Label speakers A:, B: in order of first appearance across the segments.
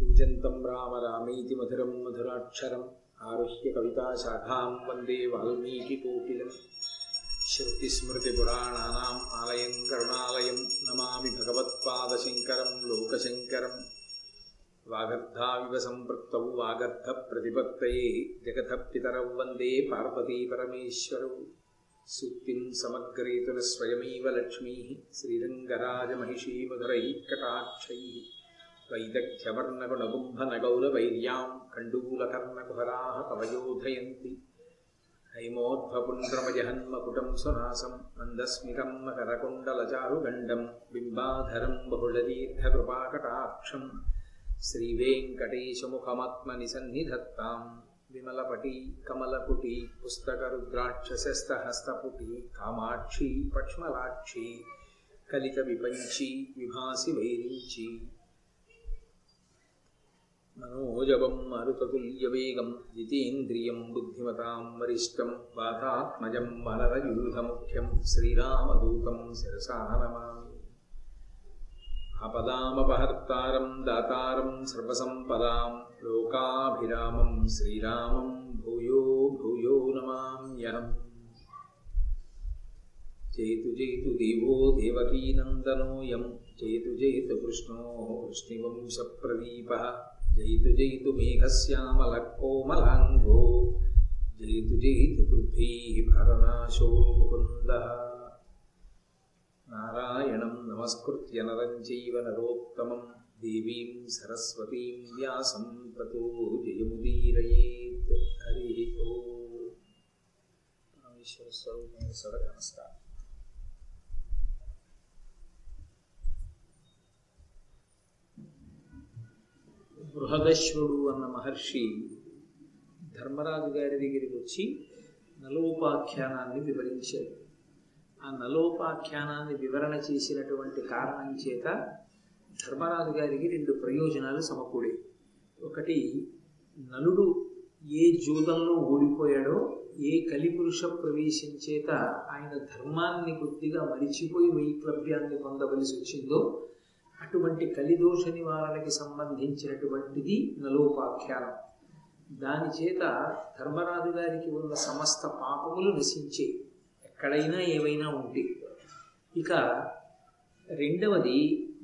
A: కూజంతం రామ రామీతి మధురం మధురాక్షరం ఆరుహ్య కవితాశాఖాం వందే వాల్మీకి వాల్మీకికోకిలం శృతిస్మృతిపురాణానాम् ఆలయం కరుణాలయం నమామి భగవత్పాదశంకరం లోకశంకరం వాగర్ధావివ సంపృక్త వాగర్ధ ప్రతిపత్త జగత జగతపితరౌ వందే పార్వతీ పార్వతీపరమేశ్వరౌ సూక్తిం సమగ్రేతున స్వయమీవ లక్ష్మీ శ్రీరంగరాజమహిషీమధురైః కటాక్షై मधुरैः कटाक्षैः वैदग्ध्यवर्णगुणगुम्भनगौरवैर्यां कण्डूलकर्णकुहराः कवयोधयन्ति हैमोद्भपुण्ड्रमजहन्मकुटं सुनासं मन्दस्मितं मकरकुण्डलचारुगण्डं बिम्बाधरं बहुलदीर्घकृपाकटाक्षं श्रीवेङ्कटेशमुखमात्मनि सन्निधत्तां विमलपटी कमलपुटी पुस्तकरुद्राक्षसस्तहस्तपुटी कामाक्षी पक्ष्मलाक्षी कलितविपञ्ची विभासि वैरिञ्ची మనోజవం మారుతతుల్యవేగం జితేంద్రియం బుద్ధిమతాం వరిష్టం బాధాత్మజం వనరయూధముఖ్యం శ్రీరామదూతం శిరసా నమామి. ఆపదామపహర్తారం దాతారం సర్వసంపదాం లోకాభిరామం శ్రీరామం భూయో భూయో నమామ్యహం జయతు జయతు దేవో దేవకీనందనోయం జయతు జయతు కృష్ణో వృష్ణివంశప్రదీప జయితు జయితు మేఘశ్యామలకోమలాంగో జయితు జయితు పృథ్వీ భరనాశో ముకుంద నారాయణం నమస్కృత్య నరం చైవ నరోత్తమం దేవీం సరస్వతీం వ్యాసం తతో జయముదీరయేత్. హరి ఓ. పరమేశ్వర స్వరూపం సడక నమస్కారం. బృహదశ్వరుడు అన్న మహర్షి ధర్మరాజు గారి దగ్గరికి వచ్చి నలోపాఖ్యానాన్ని వివరించారు. ఆ నలోపాఖ్యానాన్ని వివరణ చేసినటువంటి కారణం చేత ధర్మరాజు గారికి రెండు ప్రయోజనాలు సమకూడే ఒకటి నలుడు ఏ జూదంలో ఓడిపోయాడో ఏ కలిపురుష ప్రవేశం చేత ఆయన ధర్మాన్ని కొద్దిగా మరిచిపోయి వైక్లభ్యాన్ని పొందవలసి వచ్చిందో అటువంటి కలిదోష నివారణకి సంబంధించినటువంటిది నలోపాఖ్యానం. దాని చేత ధర్మరాజు గారికి ఉన్న సమస్త పాపములు నశించే ఎక్కడైనా ఏవైనా ఉంటే ఇక రెండవది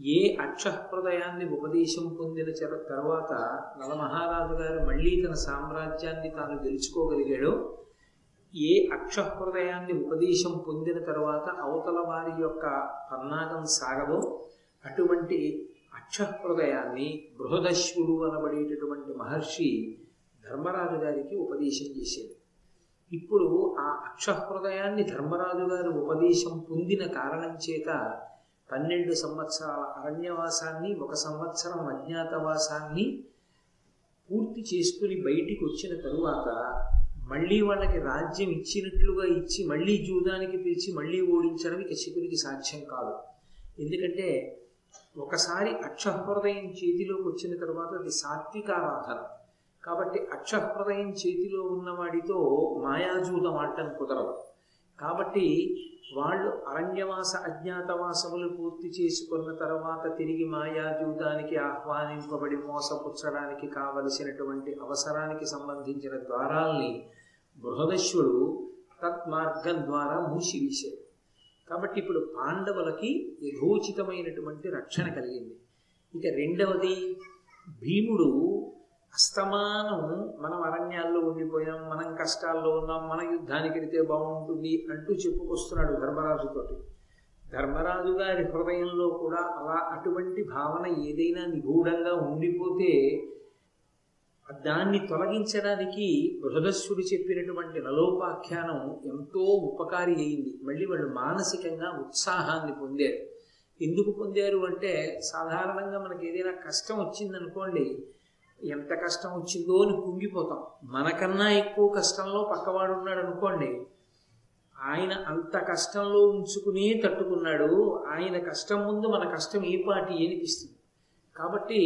A: ఏ అక్షహృదయాన్ని ఉపదేశం పొందిన తర్వాత నలమహారాజు గారు మళ్ళీ తన సామ్రాజ్యాన్ని తాను గెలుచుకోగలిగాడో ఏ అక్షహృదయాన్ని ఉపదేశం పొందిన తర్వాత అవతల వారి యొక్క పన్నాగం సాగదో అటువంటి అక్షహృదయాన్ని బృహదశ్వుడు అనబడేటటువంటి మహర్షి ధర్మరాజు గారికి ఉపదేశం చేశాడు. ఇప్పుడు ఆ అక్షహృదయాన్ని ధర్మరాజు గారు ఉపదేశం పొందిన కారణం చేత పన్నెండు సంవత్సరాల అరణ్యవాసాన్ని ఒక సంవత్సరం అజ్ఞాతవాసాన్ని పూర్తి చేసుకుని బయటికి వచ్చిన తరువాత మళ్ళీ వాళ్ళకి రాజ్యం ఇచ్చినట్లుగా ఇచ్చి మళ్ళీ జూదానికి పిలిచి మళ్ళీ ఓడించడం ఇక సాధ్యం కాదు. ఎందుకంటే ఒకసారి అక్షహృదయం చేతిలోకి వచ్చిన తర్వాత అది సాత్వికారాధన. కాబట్టి అక్షహృదయం చేతిలో ఉన్నవాడితో మాయాజూతం ఆడటం కుదరదు. కాబట్టి వాళ్ళు అరణ్యవాస అజ్ఞాతవాసములు పూర్తి చేసుకున్న తర్వాత తిరిగి మాయాజూతానికి ఆహ్వానింపబడి మోసపుచ్చడానికి కావలసినటువంటి అవసరానికి సంబంధించిన ద్వారాల్ని బృహదశ్వరుడు తత్మార్గం ద్వారా మూసివేశాడు. కాబట్టి ఇప్పుడు పాండవులకి యథోచితమైనటువంటి రక్షణ కలిగింది. ఇక రెండవది భీముడు అస్తమానం మనం అరణ్యాల్లో ఉండిపోయాం మనం కష్టాల్లో ఉన్నాం మన యుద్ధానికి వెళితే బాగుంటుంది అంటూ చెప్పుకొస్తున్నాడు ధర్మరాజుతోటి ధర్మరాజు గారి హృదయంలో కూడా అలా అటువంటి భావన ఏదైనా నిగూఢంగా ఉండిపోతే దాన్ని తొలగించడానికి బృహదస్సుడు చెప్పినటువంటి నలోపాఖ్యానం ఎంతో ఉపకారి అయింది. మళ్ళీ వాళ్ళు మానసికంగా ఉత్సాహాన్ని పొందారు. ఎందుకు పొందారు అంటే సాధారణంగా మనకి ఏదైనా కష్టం వచ్చిందనుకోండి ఎంత కష్టం వచ్చిందో అని కుంగిపోతాం. మనకన్నా ఎక్కువ కష్టంలో పక్కవాడు ఉన్నాడు అనుకోండి ఆయన అంత కష్టంలో ఉంచుకుని తట్టుకున్నాడు ఆయన కష్టం ముందు మన కష్టం ఏ పాటి అనిపిస్తుంది. కాబట్టి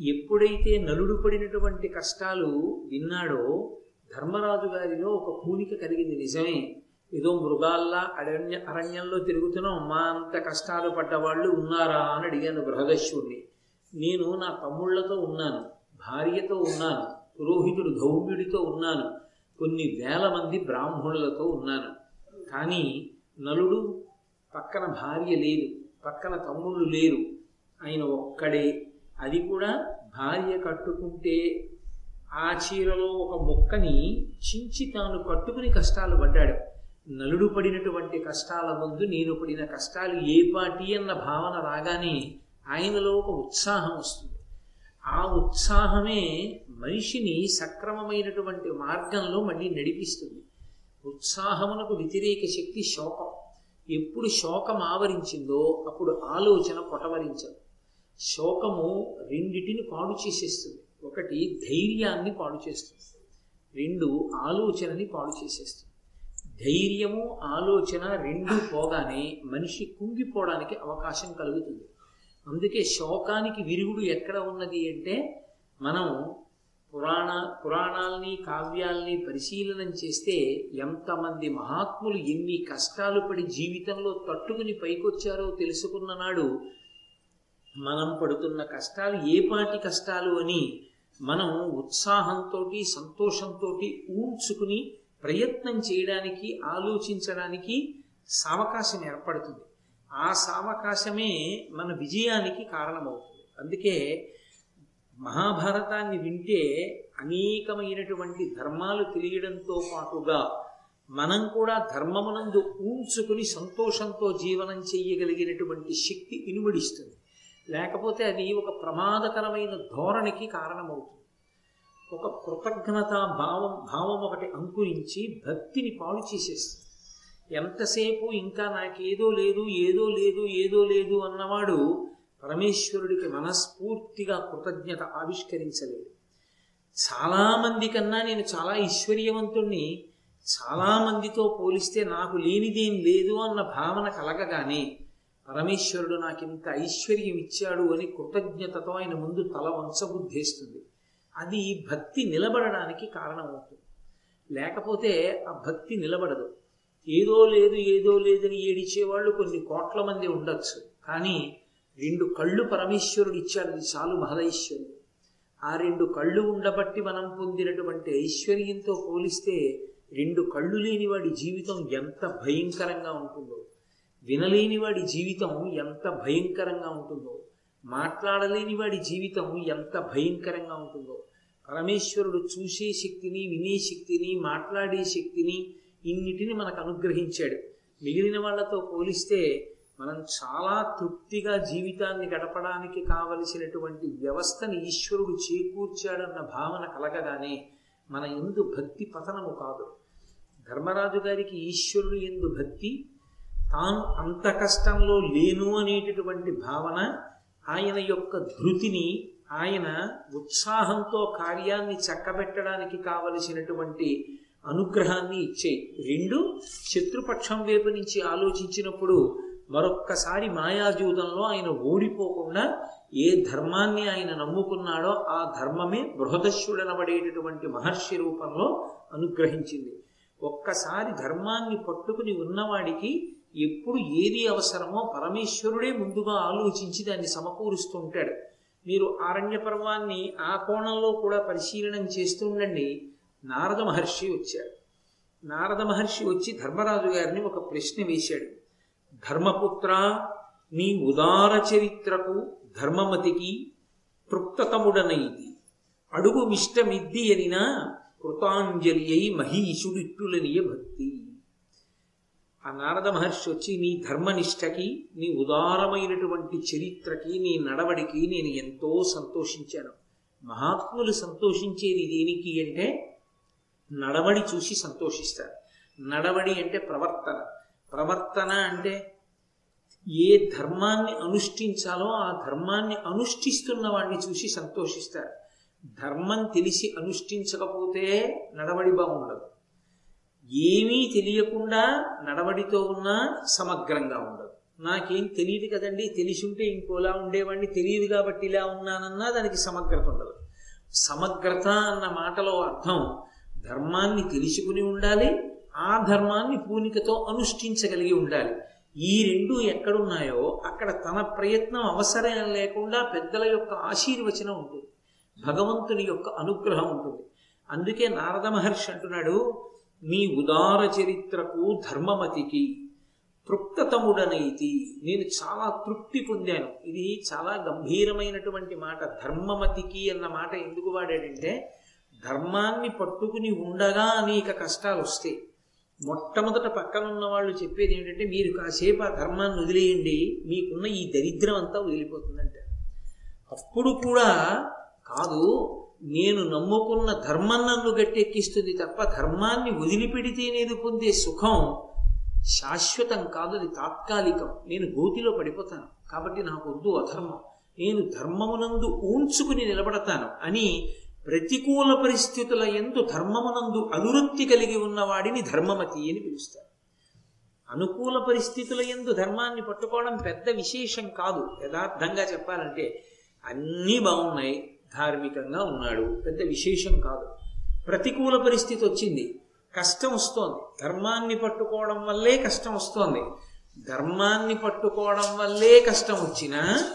A: ఎప్పుడైతే నలుడు పడినటువంటి కష్టాలు విన్నాడో ధర్మరాజు గారిలో ఒక పూనిక కలిగింది. నిజమే. ఏదో మృగాల్లా అరణ్య అరణ్యంలో తిరుగుతున్నాం మా అంత కష్టాలు పడ్డవాళ్ళు ఉన్నారా అని అడిగాను బృహదశ్వుడిని నేను నా తమ్ముళ్ళతో ఉన్నాను భార్యతో ఉన్నాను పురోహితుడు గౌమ్యుడితో ఉన్నాను కొన్ని వేల మంది బ్రాహ్మణులతో ఉన్నాను. కానీ నలుడు పక్కన భార్య లేదు పక్కన తమ్ముళ్ళు లేరు. ఆయన ఒక్కడే. అది కూడా భార్య కట్టుకుంటే ఆ చీరలో ఒక మొక్కని చించి తాను కట్టుకుని కష్టాలు పడ్డాడు. నలుడు పడినటువంటి కష్టాల ముందు నేను పడిన కష్టాలు ఏ పాటి అన్న భావన రాగానే ఆయనలో ఒక ఉత్సాహం వస్తుంది. ఆ ఉత్సాహమే మనిషిని సక్రమమైనటువంటి మార్గంలో మళ్ళీ నడిపిస్తుంది. ఉత్సాహమునకు వ్యతిరేక శక్తి శోకం. ఎప్పుడు శోకం ఆవరించిందో అప్పుడు ఆలోచన పొటవరించదు. శోకము రెండిటిని పాడు చేసేస్తుంది. ఒకటి ధైర్యాన్ని పాడు చేస్తుంది. రెండు ఆలోచనని పాడు చేసేస్తుంది. ధైర్యము ఆలోచన రెండు పోగానే మనిషి కుంగిపోవడానికి అవకాశం కలుగుతుంది. అందుకే శోకానికి విరుగుడు ఎక్కడ ఉన్నది అంటే మనం పురాణ పురాణాల్ని కావ్యాల్ని పరిశీలనం చేస్తే ఎంతమంది మహాత్ములు ఎన్ని కష్టాలు పడి జీవితంలో తట్టుకుని పైకొచ్చారో తెలుసుకున్న నాడు మనం పడుతున్న కష్టాలు ఏ పాటి కష్టాలు అని మనం ఉత్సాహంతో సంతోషంతో ఊంచుకుని ప్రయత్నం చేయడానికి ఆలోచించడానికి సావకాశం ఏర్పడుతుంది. ఆ సావకాశమే మన విజయానికి కారణమవుతుంది. అందుకే మహాభారతాన్ని వింటే అనేకమైనటువంటి ధర్మాలు తెలియడంతో పాటుగా మనం కూడా ధర్మమునందు ఊంచుకుని సంతోషంతో జీవనం చేయగలిగినటువంటి శక్తి ఇనుమడిస్తుంది లేకపోతే అది ఒక ప్రమాదకరమైన ధోరణికి కారణమవుతుంది. ఒక కృతజ్ఞత భావం భావం ఒకటి అంకురించి భక్తిని పాడు చేసేస్తుంది. ఎంతసేపు ఇంకా నాకేదో లేదు ఏదో లేదు ఏదో లేదు అన్నవాడు పరమేశ్వరుడికి మనస్ఫూర్తిగా కృతజ్ఞత ఆవిష్కరించలేదు. చాలామంది కన్నా నేను చాలా ఈశ్వర్యవంతుణ్ణి చాలామందితో పోలిస్తే నాకు లేనిదేం లేదు అన్న భావన కలగగానే పరమేశ్వరుడు నాకు ఇంత ఐశ్వర్యం ఇచ్చాడు అని కృతజ్ఞతతో ఆయన ముందు తల వంచబుద్ధేస్తుంది. అది భక్తి నిలబడడానికి కారణమవుతుంది. లేకపోతే ఆ భక్తి నిలబడదు. ఏదో లేదు ఏదో లేదని ఏడిచేవాళ్ళు కొన్ని కోట్ల మంది ఉండొచ్చు. కానీ రెండు కళ్ళు పరమేశ్వరుడు ఇచ్చాడు అది చాలు మహదైశ్వర్యం. ఆ రెండు కళ్ళు ఉండబట్టి మనం పొందినటువంటి ఐశ్వర్యంతో పోలిస్తే రెండు కళ్ళు లేని వాడి జీవితం ఎంత భయంకరంగా ఉంటుందో. వినలేని వాడి జీవితం ఎంత భయంకరంగా ఉంటుందో మాట్లాడలేని వాడి జీవితం ఎంత భయంకరంగా ఉంటుందో. పరమేశ్వరుడు చూసే శక్తిని వినే శక్తిని మాట్లాడే శక్తిని ఇన్నిటిని మనకు అనుగ్రహించాడు. మిగిలిన వాళ్ళతో పోలిస్తే మనం చాలా తృప్తిగా జీవితాన్ని గడపడానికి కావలసినటువంటి వ్యవస్థని ఈశ్వరుడు చేకూర్చాడన్న భావన కలగగానే మన ఎందు భక్తి పతనము కాదు. ధర్మరాజు గారికి ఈశ్వరుడు ఎందు భక్తి తాను అంత కష్టంలో లేను అనేటటువంటి భావన ఆయన యొక్క ధృతిని ఆయన ఉత్సాహంతో కార్యాన్ని చక్కబెట్టడానికి కావలసినటువంటి అనుగ్రహాన్ని ఇచ్చే రెండు శత్రుపక్షం వైపు నుంచి ఆలోచించినప్పుడు మరొక్కసారి మాయాజూతంలో ఆయన ఓడిపోకుండా ఏ ధర్మాన్ని ఆయన నమ్ముకున్నాడో ఆ ధర్మమే బృహదశ్యుడనబడేటటువంటి మహర్షి రూపంలో అనుగ్రహించింది. ఒక్కసారి ధర్మాన్ని పట్టుకుని ఉన్నవాడికి ఎప్పుడు ఏది అవసరమో పరమేశ్వరుడే ముందుగా ఆలోచించి దాన్ని సమకూరుస్తూ ఉంటాడు. మీరు ఆరణ్య పర్వాన్ని ఆ కోణంలో కూడా పరిశీలనం చేస్తూ ఉండండి. నారద మహర్షి వచ్చాడు. నారద మహర్షి వచ్చి ధర్మరాజు గారిని ఒక ప్రశ్న వేశాడు. ధర్మపుత్ర నీ ఉదార చరిత్రకు ధర్మమతికి తృప్తతముడనైది అడుగు మిష్టమిద్ది అనినా కృతాంజలి అయి మహీషుడిట్టులనియ భక్తి. ఆ నారద మహర్షి వచ్చి నీ ధర్మనిష్టకి నీ ఉదారమైనటువంటి చరిత్రకి నీ నడవడికి నేను ఎంతో సంతోషించాను. మహాత్ములు సంతోషించేది దేనికి అంటే నడవడి చూసి సంతోషిస్తారు. నడవడి అంటే ప్రవర్తన. ప్రవర్తన అంటే ఏ ధర్మాన్ని అనుష్ఠించాలో ఆ ధర్మాన్ని అనుష్ఠిస్తున్న వాడిని చూసి సంతోషిస్తారు. ధర్మం తెలిసి అనుష్ఠించకపోతే నడవడి బాగుండదు. ఏమీ తెలియకుండా నడవడితో ఉన్నా సమగ్రంగా ఉండదు. నాకేం తెలియదు కదండి తెలిసి ఉంటే ఇంకోలా ఉండేవాడిని తెలియదు కాబట్టి ఇలా ఉన్నానన్నా దానికి సమగ్రత ఉండదు. సమగ్రత అన్న మాటలో అర్థం ధర్మాన్ని తెలుసుకుని ఉండాలి ఆ ధర్మాన్ని పూనికతో అనుష్ఠించగలిగి ఉండాలి. ఈ రెండు ఎక్కడున్నాయో అక్కడ తన ప్రయత్నం అవసరం లేకుండా పెద్దల యొక్క ఆశీర్వచనం ఉంటుంది భగవంతుని యొక్క అనుగ్రహం ఉంటుంది. అందుకే నారద మహర్షి అంటున్నాడు మీ ఉదార చరిత్రకు ధర్మమతికి తృప్తతముడనైతి. నేను చాలా తృప్తి పొందాను. ఇది చాలా గంభీరమైనటువంటి మాట. ధర్మమతికి అన్న మాట ఎందుకు వాడాడంటే ధర్మాన్ని పట్టుకుని ఉండగా అనేక కష్టాలు వస్తాయి మొట్టమొదట పక్కన ఉన్న వాళ్ళు చెప్పేది ఏంటంటే మీరు కాసేపు ఆ ధర్మాన్ని వదిలేయండి మీకున్న ఈ దరిద్రం అంతా వదిలిపోతుందంటే. అప్పుడు కూడా కాదు నేను నమ్ముకున్న ధర్మం నన్ను గట్టెక్కిస్తుంది తప్ప ధర్మాన్ని వదిలిపెడితే నేను పొందే సుఖం శాశ్వతం కాదు అది తాత్కాలికం. నేను గోతిలో పడిపోతాను. కాబట్టి నాకు వద్దు అధర్మం. నేను ధర్మమునందు ఊంచుకుని నిలబడతాను అని ప్రతికూల పరిస్థితుల ఎందు ధర్మమునందు అనురక్తి కలిగి ఉన్నవాడిని ధర్మమతి అని పిలుస్తారు. అనుకూల పరిస్థితుల ఎందు ధర్మాన్ని పట్టుకోవడం పెద్ద విశేషం కాదు. యథార్థంగా చెప్పాలంటే అన్నీ బాగున్నాయి. ధార్మికంగా ఉన్నాడు. పెద్ద విశేషం కాదు. ప్రతికూల పరిస్థితి వచ్చింది. కష్టం వస్తోంది. ధర్మాన్ని పట్టుకోవడం వల్లే కష్టం వస్తోంది. ధర్మాన్ని పట్టుకోవడం వల్లే కష్టం వచ్చినా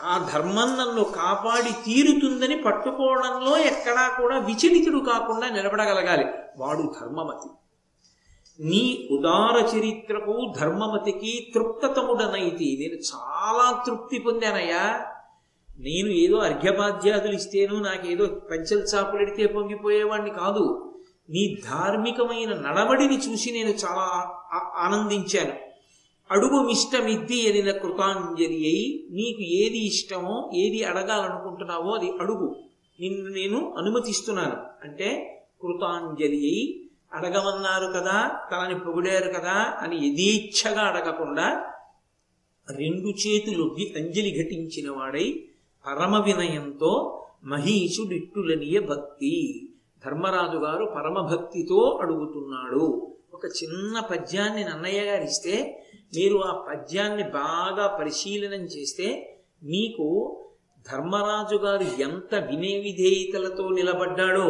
A: ఆ ధర్మం నన్ను కాపాడి తీరుతుందని పట్టుకోవడంలో ఎక్కడా కూడా విచలితుడు కాకుండా నిలబడగలగాలి. వాడు ధర్మమతి. నీ ఉదార చరిత్రకు ధర్మమతికి తృప్తతముడనైతి. నేను చాలా తృప్తి పొందానయ్యా. నేను ఏదో అర్ఘ్యపాద్యాదులు ఇస్తేను నాకేదో పెంచల్ చాపులెడితే పొంగిపోయేవాడిని కాదు. నీ ధార్మికమైన నడవడిని చూసి నేను చాలా ఆనందించాను. అడుగు మిష్టమిద్ది ఎదిన కృతాంజలి అయి నీకు ఏది ఇష్టమో ఏది అడగాలనుకుంటున్నావో అది అడుగు. నిన్ను నేను అనుమతిస్తున్నాను. అంటే కృతాంజలి అయి అడగమన్నారు కదా తనని పొగిడారు కదా అని యథేచ్ఛగా అడగకుండా రెండు చేతులొగ్గి అంజలి ఘటించిన వాడై పరమ వినయంతో మహీషుడిట్టులనియ భక్తి. ధర్మరాజు గారు పరమభక్తితో అడుగుతున్నాడు. ఒక చిన్న పద్యాన్ని నన్నయ్య గారు ఇస్తే మీరు ఆ పద్యాన్ని బాగా పరిశీలనం చేస్తే మీకు ధర్మరాజు గారు ఎంత వినయ విధేయతలతో నిలబడ్డాడో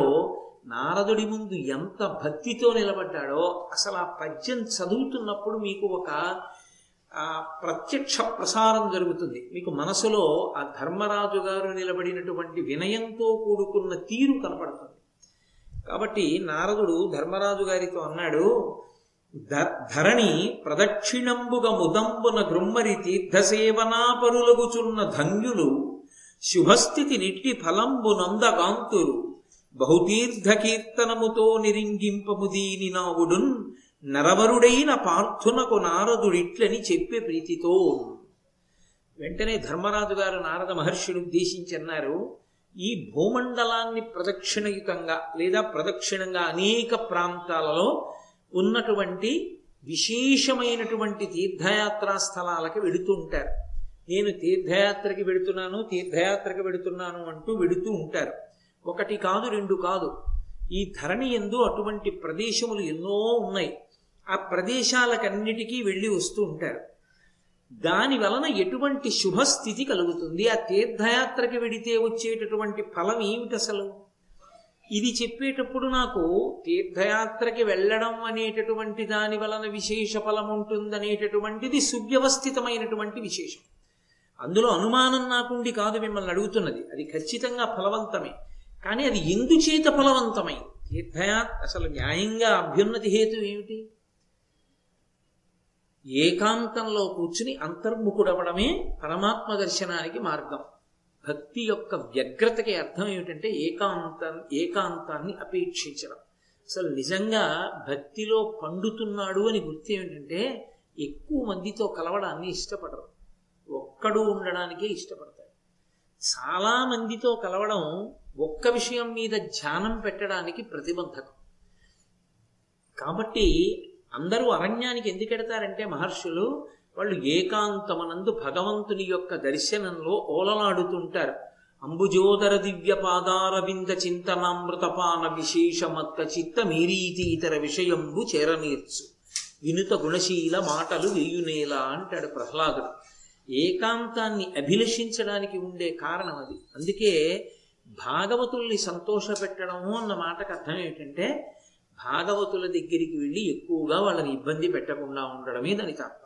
A: నారదుడి ముందు ఎంత భక్తితో నిలబడ్డాడో అసలు ఆ పద్యం చదువుతున్నప్పుడు మీకు ఒక ఆ ప్రత్యక్ష ప్రసారం జరుగుతుంది. మీకు మనసులో ఆ ధర్మరాజు గారు నిలబడినటువంటి వినయంతో కూడుకున్న తీరు కనపడుతుంది. కాబట్టి నారదుడు ధర్మరాజు గారితో అన్నాడు ధరణి ప్రదక్షిణంబుగ ముదంబున గృమ్మరి తీర్థసేవనాపరులగుచున్న ధన్యులు శుభస్థితి నిట్టి ఫలంబు నందగాంతురు బహుతీర్థ కీర్తనముతో నిరింగింపము దీని నావుడున్ నరవరుడైన పార్థునకు నారదుడిట్లని చెప్పే ప్రీతితో వెంటనే ధర్మరాజు గారు నారద మహర్షిని ఉద్దేశించి అన్నారు ఈ భూమండలాన్ని ప్రదక్షిణయుతంగా లేదా ప్రదక్షిణంగా అనేక ప్రాంతాలలో ఉన్నటువంటి విశేషమైనటువంటి తీర్థయాత్రా స్థలాలకి వెళుతూ ఉంటారు. నేను తీర్థయాత్రకి వెడుతున్నాను తీర్థయాత్రకి వెడుతున్నాను అంటూ వెడుతూ ఉంటారు. ఒకటి కాదు రెండు కాదు. ఈ ధరణి ఎందు అటువంటి ప్రదేశములు ఎన్నో ఉన్నాయి. ఆ ప్రదేశాలకన్నిటికీ వెళ్ళి వస్తూ ఉంటారు. దాని వలన ఎటువంటి శుభస్థితి కలుగుతుంది? ఆ తీర్థయాత్రకి వెడితే వచ్చేటటువంటి ఫలం ఏమిటి అసలు? ఇది చెప్పేటప్పుడు నాకు తీర్థయాత్రకి వెళ్ళడం అనేటటువంటి దాని వలన విశేష ఫలం ఉంటుందనేటటువంటిది సువ్యవస్థితమైనటువంటి విశేషం. అందులో అనుమానం నాకుండి కాదు మిమ్మల్ని అడుగుతున్నది. అది ఖచ్చితంగా ఫలవంతమే. కానీ అది ఎందుచేత ఫలవంతమై తీర్థయాత్ర అసలు న్యాయంగా అభ్యున్నతి హేతు ఏమిటి? ఏకాంతంలో కూర్చుని అంతర్ముఖుడవడమే పరమాత్మ దర్శనానికి మార్గం. భక్తి యొక్క వ్యగ్రతకి అర్థం ఏమిటంటే ఏకాంత ఏకాంతాన్ని అపేక్షించడం. అసలు నిజంగా భక్తిలో పండుతున్నాడు అని గుర్తు ఏమిటంటే ఎక్కువ మందితో కలవడాన్ని ఇష్టపడరు. ఒక్కడు ఉండడానికే ఇష్టపడతాడు చాలా మందితో కలవడం ఒక్క విషయం మీద ధ్యానం పెట్టడానికి ప్రతిబంధకం. కాబట్టి అందరూ అరణ్యానికి ఎందుకు ఎడతారంటే మహర్షులు వాళ్ళు ఏకాంతమనందు భగవంతుని యొక్క దర్శనంలో ఓలలాడుతుంటారు. అంబుజోదర దివ్య పాదారవింద చింతనామృతపాన విశేషమత్త చిత్త మీరీతి ఇతర విషయంబు చేరనీర్చు. వినుత గుణశీల మాటలు వేయునేలా అంటాడు ప్రహ్లాదుడు. ఏకాంతాన్ని అభిలషించడానికి ఉండే కారణం అది. అందుకే భాగవతుల్ని సంతోషపెట్టడము అన్న మాటకు అర్థం ఏమిటంటే భాగవతుల దగ్గరికి వెళ్ళి ఎక్కువగా వాళ్ళని ఇబ్బంది పెట్టకుండా ఉండడమే దాని తాత్పర్యం.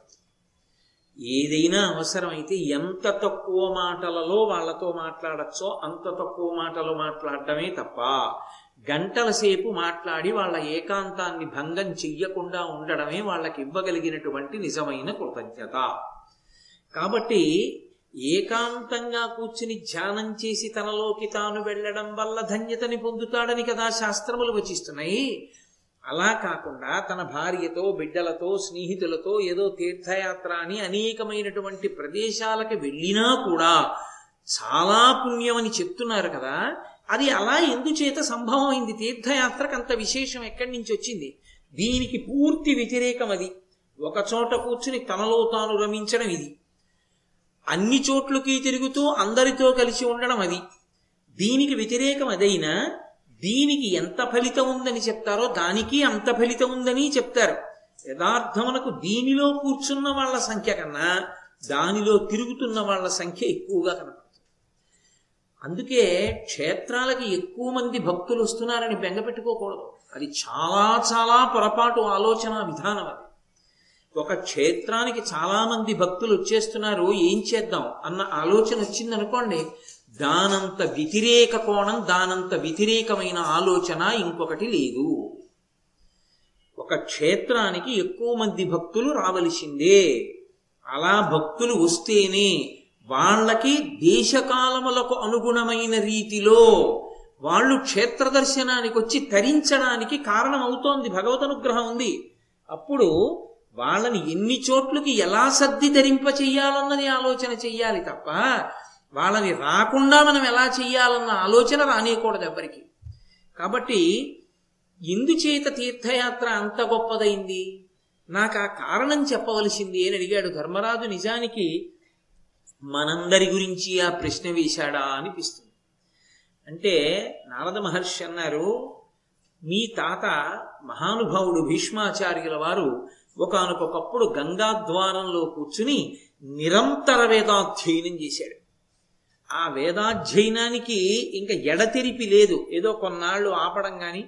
A: ఏదైనా అవసరమైతే ఎంత తక్కువ మాటలలో వాళ్ళతో మాట్లాడచ్చో అంత తక్కువ మాటలు మాట్లాడటమే తప్ప గంటల సేపు మాట్లాడి వాళ్ళ ఏకాంతాన్ని భంగం చెయ్యకుండా ఉండడమే వాళ్ళకి ఇవ్వగలిగినటువంటి నిజమైన కృతజ్ఞత. కాబట్టి ఏకాంతంగా కూర్చుని ధ్యానం చేసి తనలోకి తాను వెళ్ళడం వల్ల ధన్యతని పొందుతాడని కదా శాస్త్రములు వచిస్తున్నాయి. అలా కాకుండా తన భార్యతో బిడ్డలతో స్నేహితులతో ఏదో తీర్థయాత్ర అని అనేకమైనటువంటి ప్రదేశాలకు వెళ్ళినా కూడా చాలా పుణ్యమని చెప్తున్నారు కదా. అది అలా ఎందుచేత సంభవమైంది? తీర్థయాత్రకు అంత విశేషం ఎక్కడి నుంచి వచ్చింది? దీనికి పూర్తి వ్యతిరేకం అది. ఒక చోట కూర్చుని తనలో తాను రమించడం ఇది. అన్ని చోట్లకి తిరుగుతూ అందరితో కలిసి ఉండడం అది. దీనికి వ్యతిరేకం అదైనా దీనికి ఎంత ఫలితం ఉందని చెప్తారో దానికి అంత ఫలితం ఉందని చెప్తారు. యథార్థమునకు దీనిలో కూర్చున్న వాళ్ళ సంఖ్య కన్నా దానిలో తిరుగుతున్న వాళ్ళ సంఖ్య ఎక్కువగా కనపడుతుంది. అందుకే క్షేత్రాలకి ఎక్కువ మంది భక్తులు వస్తున్నారని బెంగపెట్టుకోకూడదు అది చాలా చాలా పొరపాటు ఆలోచన విధానం అది. ఒక క్షేత్రానికి చాలా మంది భక్తులు వచ్చేస్తున్నారు ఏం చేద్దాం అన్న ఆలోచన వచ్చిందనుకోండి దానంత వ్యతిరేక కోణం దానంత వ్యతిరేకమైన ఆలోచన ఇంకొకటి లేదు. ఒక క్షేత్రానికి ఎక్కువ మంది భక్తులు రావలసిందే. అలా భక్తులు వస్తేనే వాళ్ళకి దేశకాలములకు అనుగుణమైన రీతిలో వాళ్ళు క్షేత్ర దర్శనానికి వచ్చి తరించడానికి కారణం అవుతోంది అనుగ్రహం ఉంది. అప్పుడు వాళ్ళని ఎన్ని చోట్లకి ఎలా సర్ది ధరింప చెయ్యాలన్నది ఆలోచన చెయ్యాలి తప్ప వాళ్ళని రాకుండా మనం ఎలా చెయ్యాలన్న ఆలోచన రానియకూడదు ఎవరికి కాబట్టి ఎందుచేత తీర్థయాత్ర అంత గొప్పదైంది? నాకు ఆ కారణం చెప్పవలసింది అని అడిగాడు ధర్మరాజు నిజానికి మనందరి గురించి ఆ ప్రశ్న వేశాడా అనిపిస్తుంది. అంటే నారద మహర్షి అన్నారు మీ తాత మహానుభావుడు భీష్మాచార్యుల వారు ఒకనకొకప్పుడు గంగాద్వారంలో కూర్చుని నిరంతర వేదాధ్యయనం చేశాడు. ఆ వేదాధ్యయనానికి ఇంకా ఎడతెరిపి లేదు. ఏదో కొన్నాళ్ళు ఆపడం కానీ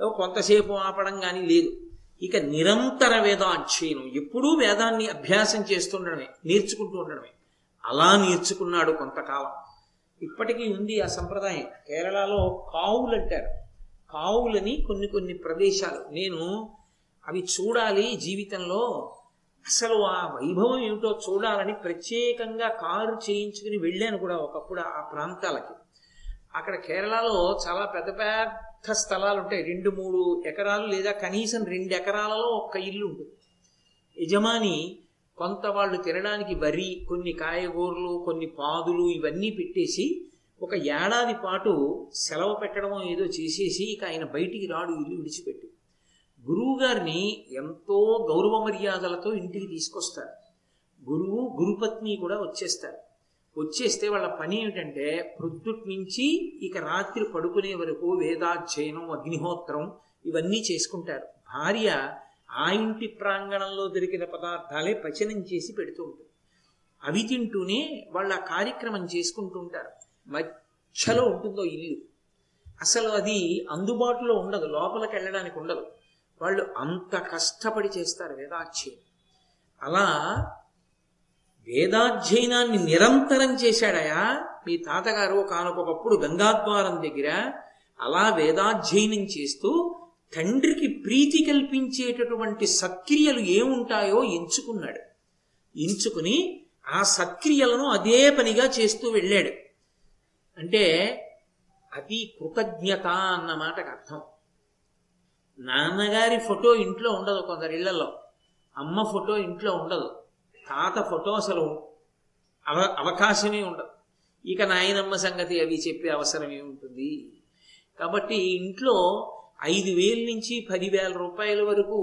A: ఏదో కొంతసేపు ఆపడం కానీ లేదు. ఇక నిరంతర వేదాధ్యయనం. ఎప్పుడూ వేదాన్ని అభ్యాసం చేస్తుండడమే నేర్చుకుంటూ ఉండడమే. అలా నేర్చుకున్నాడు కొంతకాలం. ఇప్పటికీ ఉంది ఆ సంప్రదాయం. కేరళలో కావులు అంటారు. కావులని కొన్ని కొన్ని ప్రదేశాలు. నేను అవి చూడాలి జీవితంలో. అసలు ఆ వైభవం ఏమిటో చూడాలని ప్రత్యేకంగా కారు చేయించుకుని వెళ్ళాను కూడా ఒకప్పుడు ఆ ప్రాంతాలకి. అక్కడ కేరళలో చాలా పెద్ద పెద్ద స్థలాలు ఉంటాయి రెండు మూడు ఎకరాలు లేదా కనీసం రెండు ఎకరాలలో ఒక్క ఇల్లు ఉంటుంది. యజమాని కొంత వాళ్ళు తినడానికి వరి కొన్ని కాయగూరలు కొన్ని పాదులు ఇవన్నీ పెట్టేసి ఒక ఏడాది పాటు సెలవు పెట్టడం ఏదో చేసేసి ఇక ఆయన బయటికి రాడు ఇల్లు విడిచిపెట్టి. గురువు గారిని ఎంతో గౌరవ మర్యాదలతో ఇంటికి తీసుకొస్తారు. గురువు గురుపత్ని కూడా వచ్చేస్తారు. వచ్చేస్తే వాళ్ళ పని ఏమిటంటే ప్రొద్దుటి నుంచి ఇక రాత్రి పడుకునే వరకు వేదాధ్యయనం అగ్నిహోత్రం ఇవన్నీ చేసుకుంటారు. భార్య ఆ ఇంటి ప్రాంగణంలో దొరికిన పదార్థాలే పచనం చేసి పెడుతూ ఉంటుంది. అవి తింటూనే వాళ్ళ కార్యక్రమం చేసుకుంటూ ఉంటారు. మధ్యలో ఉంటుందో ఇల్లు. అసలు అది అందుబాటులో ఉండదు లోపలికి వెళ్ళడానికి ఉండదు. వాళ్ళు అంత కష్టపడి చేస్తారు వేదాధ్యయనం. అలా వేదాధ్యయనాన్ని నిరంతరం చేశాడయా? మీ తాతగారు కానొకప్పుడు గంగాద్వారం దగ్గర అలా వేదాధ్యయనం చేస్తూ తండ్రికి ప్రీతి కల్పించేటటువంటి సత్క్రియలు ఏముంటాయో ఎంచుకున్నాడు. ఎంచుకుని ఆ సత్క్రియలను అదే పనిగా చేస్తూ వెళ్ళాడు. అంటే అది కృతజ్ఞత అన్న మాటకు అర్థం. నాన్నగారి ఫోటో ఇంట్లో ఉండదు కొందరిళ్ళలో అమ్మ ఫోటో ఇంట్లో ఉండదు. తాత ఫోటో అసలు అవ అవకాశమే ఉండదు. ఇక నాయనమ్మ సంగతి అవి చెప్పే అవసరం ఏముంటుంది? కాబట్టి ఇంట్లో ఐదు వేల నుంచి పదివేల రూపాయల వరకు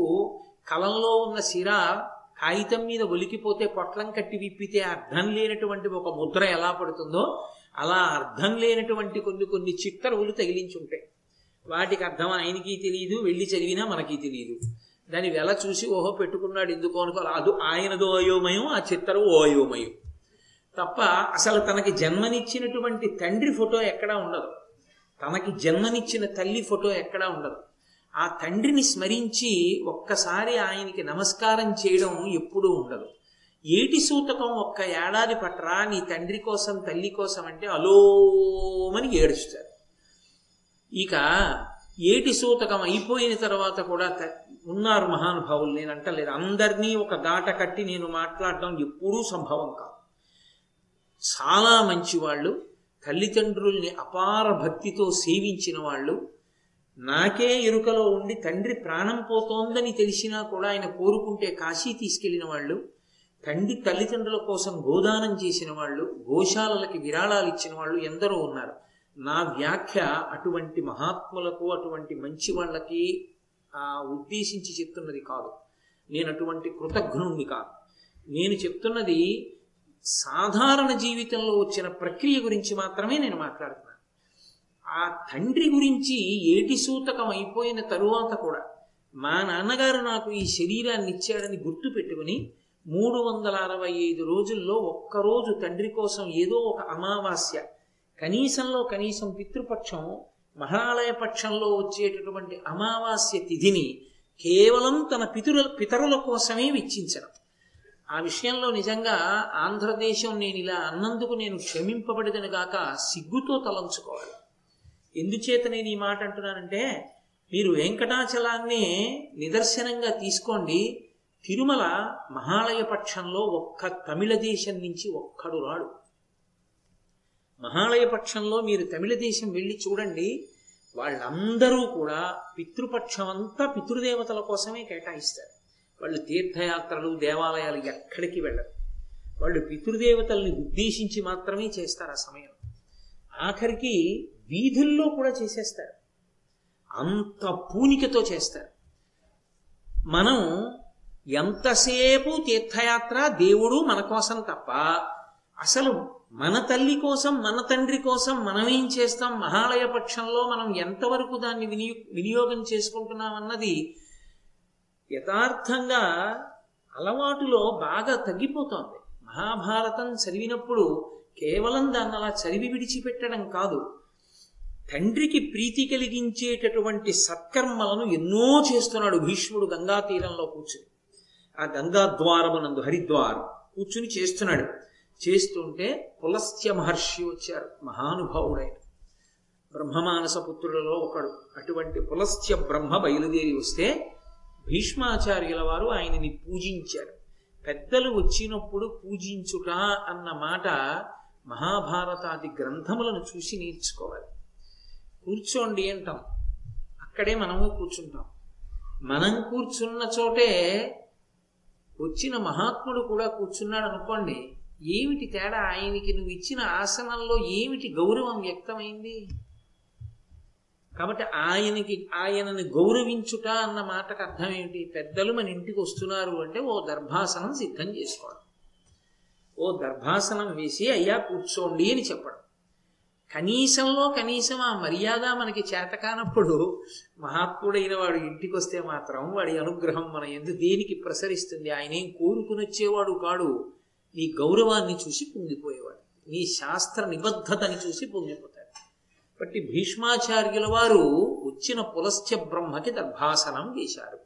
A: కలంలో ఉన్న సిర కాగితం మీద ఒలికిపోతే పొట్లం కట్టి విప్పితే అర్థం లేనటువంటి ఒక ముద్ర ఎలా పడుతుందో అలా అర్థం లేనటువంటి కొన్ని కొన్ని చిట్టరువులు తగిలించి ఉంటాయి వాటికి అర్థం ఆయనకి తెలియదు వెళ్ళి చదివినా మనకి తెలియదు దాని వెల చూసి ఓహో పెట్టుకున్నాడు ఎందుకో అనుకోవాలి అది ఆయనదో అయోమయం ఆ చిత్తరు ఓ అయోమయం. తప్ప అసలు తనకి జన్మనిచ్చినటువంటి తండ్రి ఫోటో ఎక్కడా ఉండదు. తనకి జన్మనిచ్చిన తల్లి ఫోటో ఎక్కడా ఉండదు. ఆ తండ్రిని స్మరించి ఒక్కసారి ఆయనకి నమస్కారం చేయడం ఎప్పుడూ ఉండదు. ఏటి సూతకం ఒక్క ఏడాది పట్రా నీ తండ్రి కోసం తల్లి కోసం అంటే అలోమని ఏడుస్తారు. ఇక ఏటి సూతకం అయిపోయిన తర్వాత కూడా ఉన్నారు మహానుభావులు. నేను అంటలేదు. అందరినీ ఒక గాట కట్టి నేను మాట్లాడడం ఎప్పుడూ సంభవం కాదు. చాలా మంచివాళ్ళు తల్లిదండ్రుల్ని అపార భక్తితో సేవించిన వాళ్ళు నాకే ఎరుకలో ఉండి తండ్రి ప్రాణం పోతోందని తెలిసినా కూడా ఆయన కోరుకుంటే కాశీ తీసుకెళ్ళిన వాళ్ళు తండ్రి తల్లిదండ్రుల కోసం గోదానం చేసిన వాళ్ళు గోశాలలకి విరాళాలు ఇచ్చిన వాళ్ళు ఎందరో ఉన్నారు. నా వ్యాఖ్య అటువంటి మహాత్ములకు అటువంటి మంచి వాళ్ళకి ఉద్దేశించి చెప్తున్నది కాదు. నేను అటువంటి కృతజ్ఞుణ్ణి కాదు. నేను చెప్తున్నది సాధారణ జీవితంలో వచ్చిన ప్రక్రియ గురించి మాత్రమే నేను మాట్లాడుతున్నాను. ఆ తండ్రి గురించి ఏటి సూతకం అయిపోయిన తరువాత కూడా మా నాన్నగారు నాకు ఈ శరీరాన్ని ఇచ్చాడని గుర్తు పెట్టుకుని మూడు వందల అరవై ఐదు రోజుల్లో ఒక్కరోజు తండ్రి కోసం ఏదో ఒక అమావాస్య కనీసంలో కనీసం పితృపక్షం మహాలయ పక్షంలో వచ్చేటటువంటి అమావాస్య తిథిని కేవలం తన పితరుల పితరుల కోసమే వెచ్చించడం. ఆ విషయంలో నిజంగా ఆంధ్రదేశం నేను ఇలా అన్నందుకు నేను క్షమింపబడిదని గాక సిగ్గుతో తలంచుకోవాలి. ఎందుచేత నేను ఈ మాట అంటున్నానంటే మీరు వెంకటాచలాన్ని నిదర్శనంగా తీసుకోండి. తిరుమల మహాలయ పక్షంలో ఒక్క తమిళ దేశం నుంచి ఒక్కడు రాడు. మహాలయ పక్షంలో మీరు తమిళ దేశం వెళ్ళి చూడండి వాళ్ళందరూ కూడా పితృపక్షం అంతా పితృదేవతల కోసమే కేటాయిస్తారు. వాళ్ళు తీర్థయాత్రలు దేవాలయాలు ఎక్కడికి వెళ్ళరు. వాళ్ళు పితృదేవతల్ని ఉద్దేశించి మాత్రమే చేస్తారు ఆ సమయం. ఆఖరికి వీధుల్లో కూడా చేసేస్తారు. అంత పూనికతో చేస్తారు. మనం ఎంతసేపు తీర్థయాత్ర దేవుడు మన కోసం తప్ప అసలు మన తల్లి కోసం మన తండ్రి కోసం మనం ఏం చేస్తాం? మహాలయ పక్షంలో మనం ఎంతవరకు దాన్ని వినియో వినియోగం చేసుకుంటున్నాం అన్నది యథార్థంగా అలవాటులో బాగా తగ్గిపోతోంది. మహాభారతం చదివినప్పుడు కేవలం దాన్ని అలా చదివి విడిచిపెట్టడం కాదు. తండ్రికి ప్రీతి కలిగించేటటువంటి సత్కర్మలను ఎన్నో చేస్తున్నాడు భీష్ముడు గంగా తీరంలో కూర్చుని. ఆ గంగా ద్వారమునందు హరిద్వారం కూర్చుని చేస్తున్నాడు. చేస్తుంటే పులస్త్య మహర్షి వచ్చారు. మహానుభావుడైన బ్రహ్మమానస పుత్రులలో ఒకడు. అటువంటి పులస్త్య బ్రహ్మ బయలుదేరి వస్తే భీష్మాచార్యుల వారు ఆయనని పూజించారు. పెద్దలు వచ్చినప్పుడు పూజించుట అన్న మాట మహాభారతాది గ్రంథములను చూసి నేర్చుకోవాలి. కూర్చోండి అంటాం. అక్కడే మనము కూర్చుంటాం. మనం కూర్చున్న చోటే వచ్చిన మహాత్ముడు కూడా కూర్చున్నాడు అనుకోండి ఏమిటి తేడా? ఆయనకి నువ్వు ఇచ్చిన ఆసనంలో ఏమిటి గౌరవం వ్యక్తమైంది? కాబట్టి ఆయనకి ఆయనని గౌరవించుట అన్న మాటకు అర్థం ఏమిటి? పెద్దలు మన ఇంటికి వస్తున్నారు అంటే ఓ దర్భాసనం సిద్ధం చేసుకోవడం. ఓ దర్భాసనం వేసి అయ్యా కూర్చోండి అని చెప్పడం. కనీసంలో కనీసం ఆ మర్యాద మనకి చేతకానప్పుడు మహాత్ముడైన వాడు ఇంటికి వస్తే మాత్రం వాడి అనుగ్రహం మన ఎందు దేనికి ప్రసరిస్తుంది? ఆయన ఏం కోరుకుని వచ్చేవాడు కాడు. నీ గౌరవాన్ని చూసి పొంగిపోయేవాడు. నీ శాస్త్ర నిబద్ధతని చూసి పొంగిపోతాడు. బట్టి భీష్మాచార్యుల వారు వచ్చిన పులస్త్య బ్రహ్మకి దర్భాసనం వేశారు.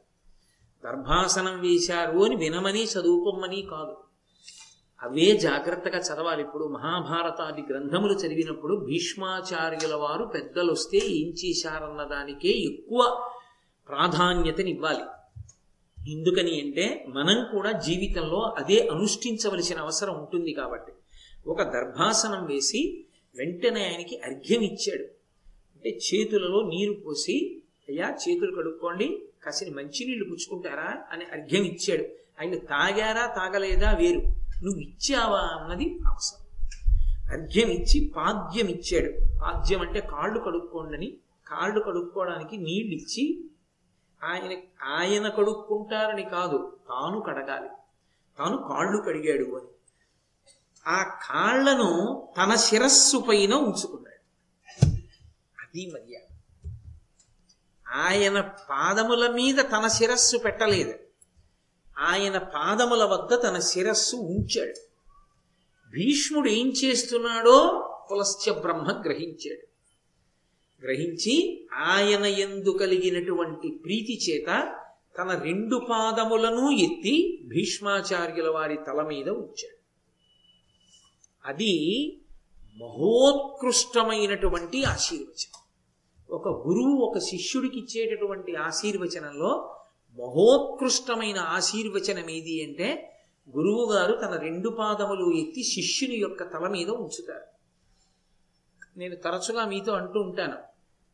A: దర్భాసనం వేశారు అని వినమని చదువుకోమని కాదు. అవే జాగ్రత్తగా చదవాలి. ఇప్పుడు మహాభారతాది గ్రంథములు చదివినప్పుడు భీష్మాచార్యుల వారు పెద్దలు వస్తే ఏం చేశారన్న దానికే ఎక్కువ ప్రాధాన్యతనివ్వాలి. ఎందుకని అంటే మనం కూడా జీవితంలో అదే అనుష్ఠించవలసిన అవసరం ఉంటుంది కాబట్టి. ఒక దర్భాసనం వేసి వెంటనే ఆయనకి అర్ఘ్యం ఇచ్చాడు. అంటే చేతులలో నీరు పోసి అయ్యా చేతులు కడుక్కోండి కాసిని మంచినీళ్ళు పుచ్చుకుంటారా? అని అర్ఘ్యం ఇచ్చాడు. ఆయన తాగారా తాగలేదా? వేరు. నువ్వు ఇచ్చావా? అన్నది అవసరం. అర్ఘ్యం ఇచ్చి పాద్యం ఇచ్చాడు. పాద్యం అంటే కాళ్ళు కడుక్కోండి కాళ్ళు కడుక్కోవడానికి నీళ్ళు ఇచ్చి ఆయన ఆయన కడుక్కుంటారని కాదు తాను కడగాలి. తాను కాళ్ళు కడిగాడు అని. ఆ కాళ్ళను తన శిరస్సు పైన ఉంచుకున్నాడు. అది మర్యాద. ఆయన పాదముల మీద తన శిరస్సు పెట్టలేదు. ఆయన పాదముల వద్ద తన శిరస్సు ఉంచాడు. భీష్ముడు ఏం చేస్తున్నాడో పులశ్చ బ్రహ్మ గ్రహించాడు. గ్రహించి ఆయన ఎందు కలిగినటువంటి ప్రీతి చేత తన రెండు పాదములను ఎత్తి భీష్మాచార్యుల వారి తల మీద ఉంచాడు. అది మహోత్కృష్టమైనటువంటి ఆశీర్వచనం. ఒక గురువు ఒక శిష్యుడికి ఇచ్చేటటువంటి ఆశీర్వచనంలో మహోత్కృష్టమైన ఆశీర్వచనం ఏది అంటే గురువు గారు తన రెండు పాదములు ఎత్తి శిష్యుని యొక్క తల మీద ఉంచుతారు. నేను తరచుగా మీతో అంటూ ఉంటాను.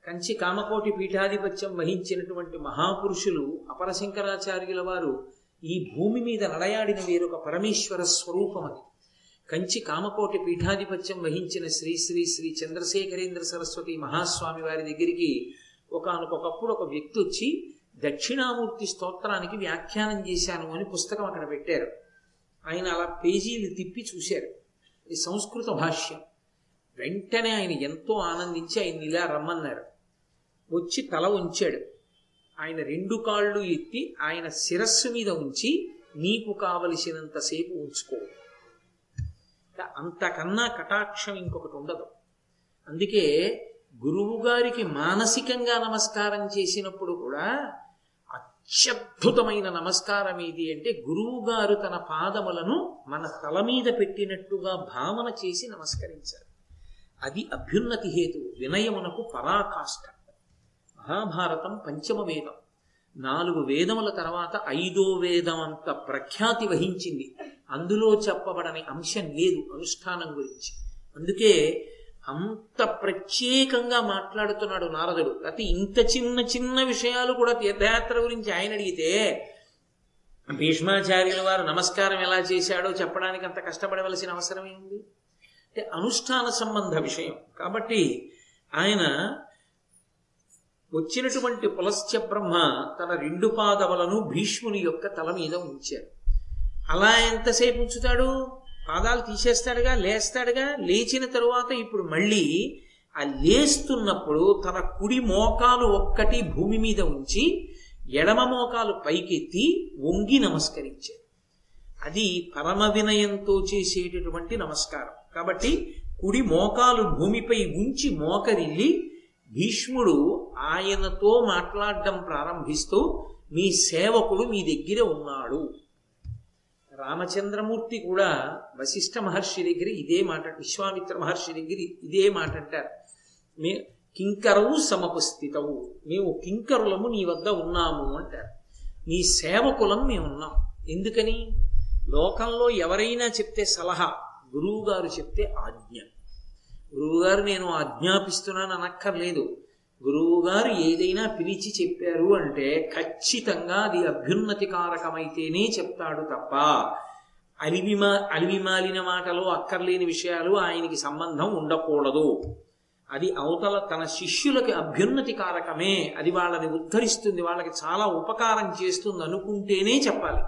A: కంచి కామకోటి పీఠాధిపత్యం వహించినటువంటి మహాపురుషులు అపరశంకరాచార్యుల వారు ఈ భూమి మీద నడయాడిన వేరొక పరమేశ్వర స్వరూపం అది. కంచి కామకోటి పీఠాధిపత్యం వహించిన శ్రీ శ్రీ శ్రీ చంద్రశేఖరేంద్ర సరస్వతి మహాస్వామి వారి దగ్గరికి ఒకనకొకప్పుడు ఒక వ్యక్తి వచ్చి దక్షిణామూర్తి స్తోత్రానికి వ్యాఖ్యానం చేశాను అని పుస్తకం అక్కడ పెట్టారు. ఆయన అలా పేజీలు తిప్పి చూశారు. ఇది సంస్కృత భాష్యం. వెంటనే ఆయన ఎంతో ఆనందించి ఆయన ఇలా రమ్మన్నారు. వచ్చి తల ఉంచాడు. ఆయన రెండు కాళ్ళు ఎత్తి ఆయన శిరస్సు మీద ఉంచి నీకు కావలసినంతసేపు ఉంచుకో. అంతకన్నా కటాక్షం ఇంకొకటి ఉండదు. అందుకే గురువు గారికి మానసికంగా నమస్కారం చేసినప్పుడు కూడా అత్యద్భుతమైన నమస్కారం ఏది అంటే గురువు గారు తన పాదములను మన తల మీద పెట్టినట్టుగా భావన చేసి నమస్కరించారు. అది అభ్యున్నతి హేతు వినయమునకు పరాకాష్ఠ మహాభారతం పంచమ వేదం. నాలుగు వేదముల తర్వాత ఐదో వేదం అంత ప్రఖ్యాతి వహించింది. అందులో చెప్పబడని అంశం లేదు అనుష్ఠానం గురించి. అందుకే అంత ప్రత్యేకంగా మాట్లాడుతున్నాడు నారదుడు. అతి ఇంత చిన్న చిన్న విషయాలు కూడా తీర్థయాత్ర గురించి ఆయన అడిగితే భీష్మాచార్యుల వారు నమస్కారం ఎలా చేశాడో చెప్పడానికి అంత కష్టపడవలసిన అవసరం ఏముంది? అంటే అనుష్ఠాన సంబంధ విషయం. కాబట్టి ఆయన వచ్చినటువంటి పులశ్చ బ్రహ్మ తన రెండు పాదములను భీష్ముని యొక్క తల మీద ఉంచారు అలా ఎంతసేపు ఉంచుతాడు? పాదాలు తీసేస్తాడుగా లేస్తాడుగా? లేచిన తరువాత ఇప్పుడు మళ్ళీ ఆ లేస్తున్నప్పుడు తన కుడి మోకాలు ఒక్కటి భూమి మీద ఉంచి ఎడమ మోకాలు పైకెత్తి వంగి నమస్కరించాడు. అది పరమ వినయంతో చేసేటటువంటి నమస్కారం. కాబట్టి కుడి మోకాలు భూమిపై ఉంచి మోకరిల్లి భీష్ముడు ఆయనతో మాట్లాడడం ప్రారంభిస్తూ మీ సేవకుడు మీ దగ్గర ఉన్నాడు. రామచంద్రమూర్తి కూడా వశిష్ఠ మహర్షి దగ్గర ఇదే మాట విశ్వామిత్ర మహర్షి దగ్గర ఇదే మాట అంటారు. మే కింకరవు సమపస్థితవు. మేము కింకరులము నీ వద్ద ఉన్నాము అంటారు. నీ సేవకులం మేమున్నాం ఎందుకని? లోకంలో ఎవరైనా చెప్తే సలహా గురువుగారు చెప్తే ఆజ్ఞ. గురువుగారు నేను ఆజ్ఞాపిస్తున్నాను అనక్కర్లేదు గురువుగారు ఏదైనా పిలిచి చెప్పారు అంటే ఖచ్చితంగా అది అభ్యున్నతి కారకమైతేనే చెప్తాడు తప్ప అలివిమా అలివిమాలిన మాటలు అక్కర్లేని విషయాలు ఆయనకి సంబంధం ఉండకూడదు. అది అవతల తన శిష్యులకి అభ్యున్నతి కారకమే అది వాళ్ళని ఉద్ధరిస్తుంది వాళ్ళకి చాలా ఉపకారం చేస్తుంది అనుకుంటేనే చెప్పాలి.